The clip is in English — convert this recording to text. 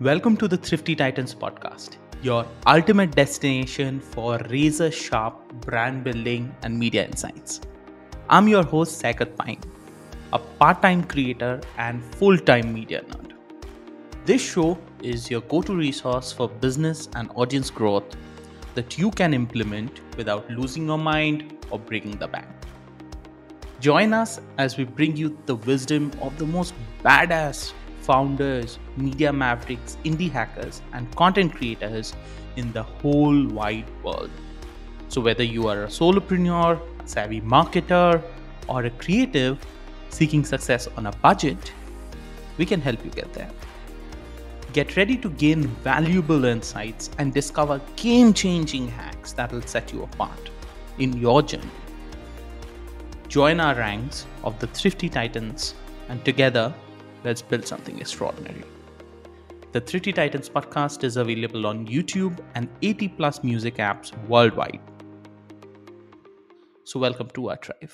Welcome to the Thrifty Titans podcast, your ultimate destination for razor sharp brand building and media insights. I'm your host, Saikat Pine, a part time creator and full time media nerd. This show is your go to resource for business and audience growth that you can implement without losing your mind or breaking the bank. Join us as we bring you the wisdom of the most badass founders, media mavericks, indie hackers, and content creators in the whole wide world. So, whether you are a solopreneur, savvy marketer, or a creative seeking success on a budget, we can help you get there. Get ready to gain valuable insights and discover game changing hacks that will set you apart in your journey. Join our ranks of the Thrifty Titans, and together, let's build something extraordinary. The Thrifty Titans podcast is available on YouTube and 80 plus music apps worldwide. So, welcome to our tribe.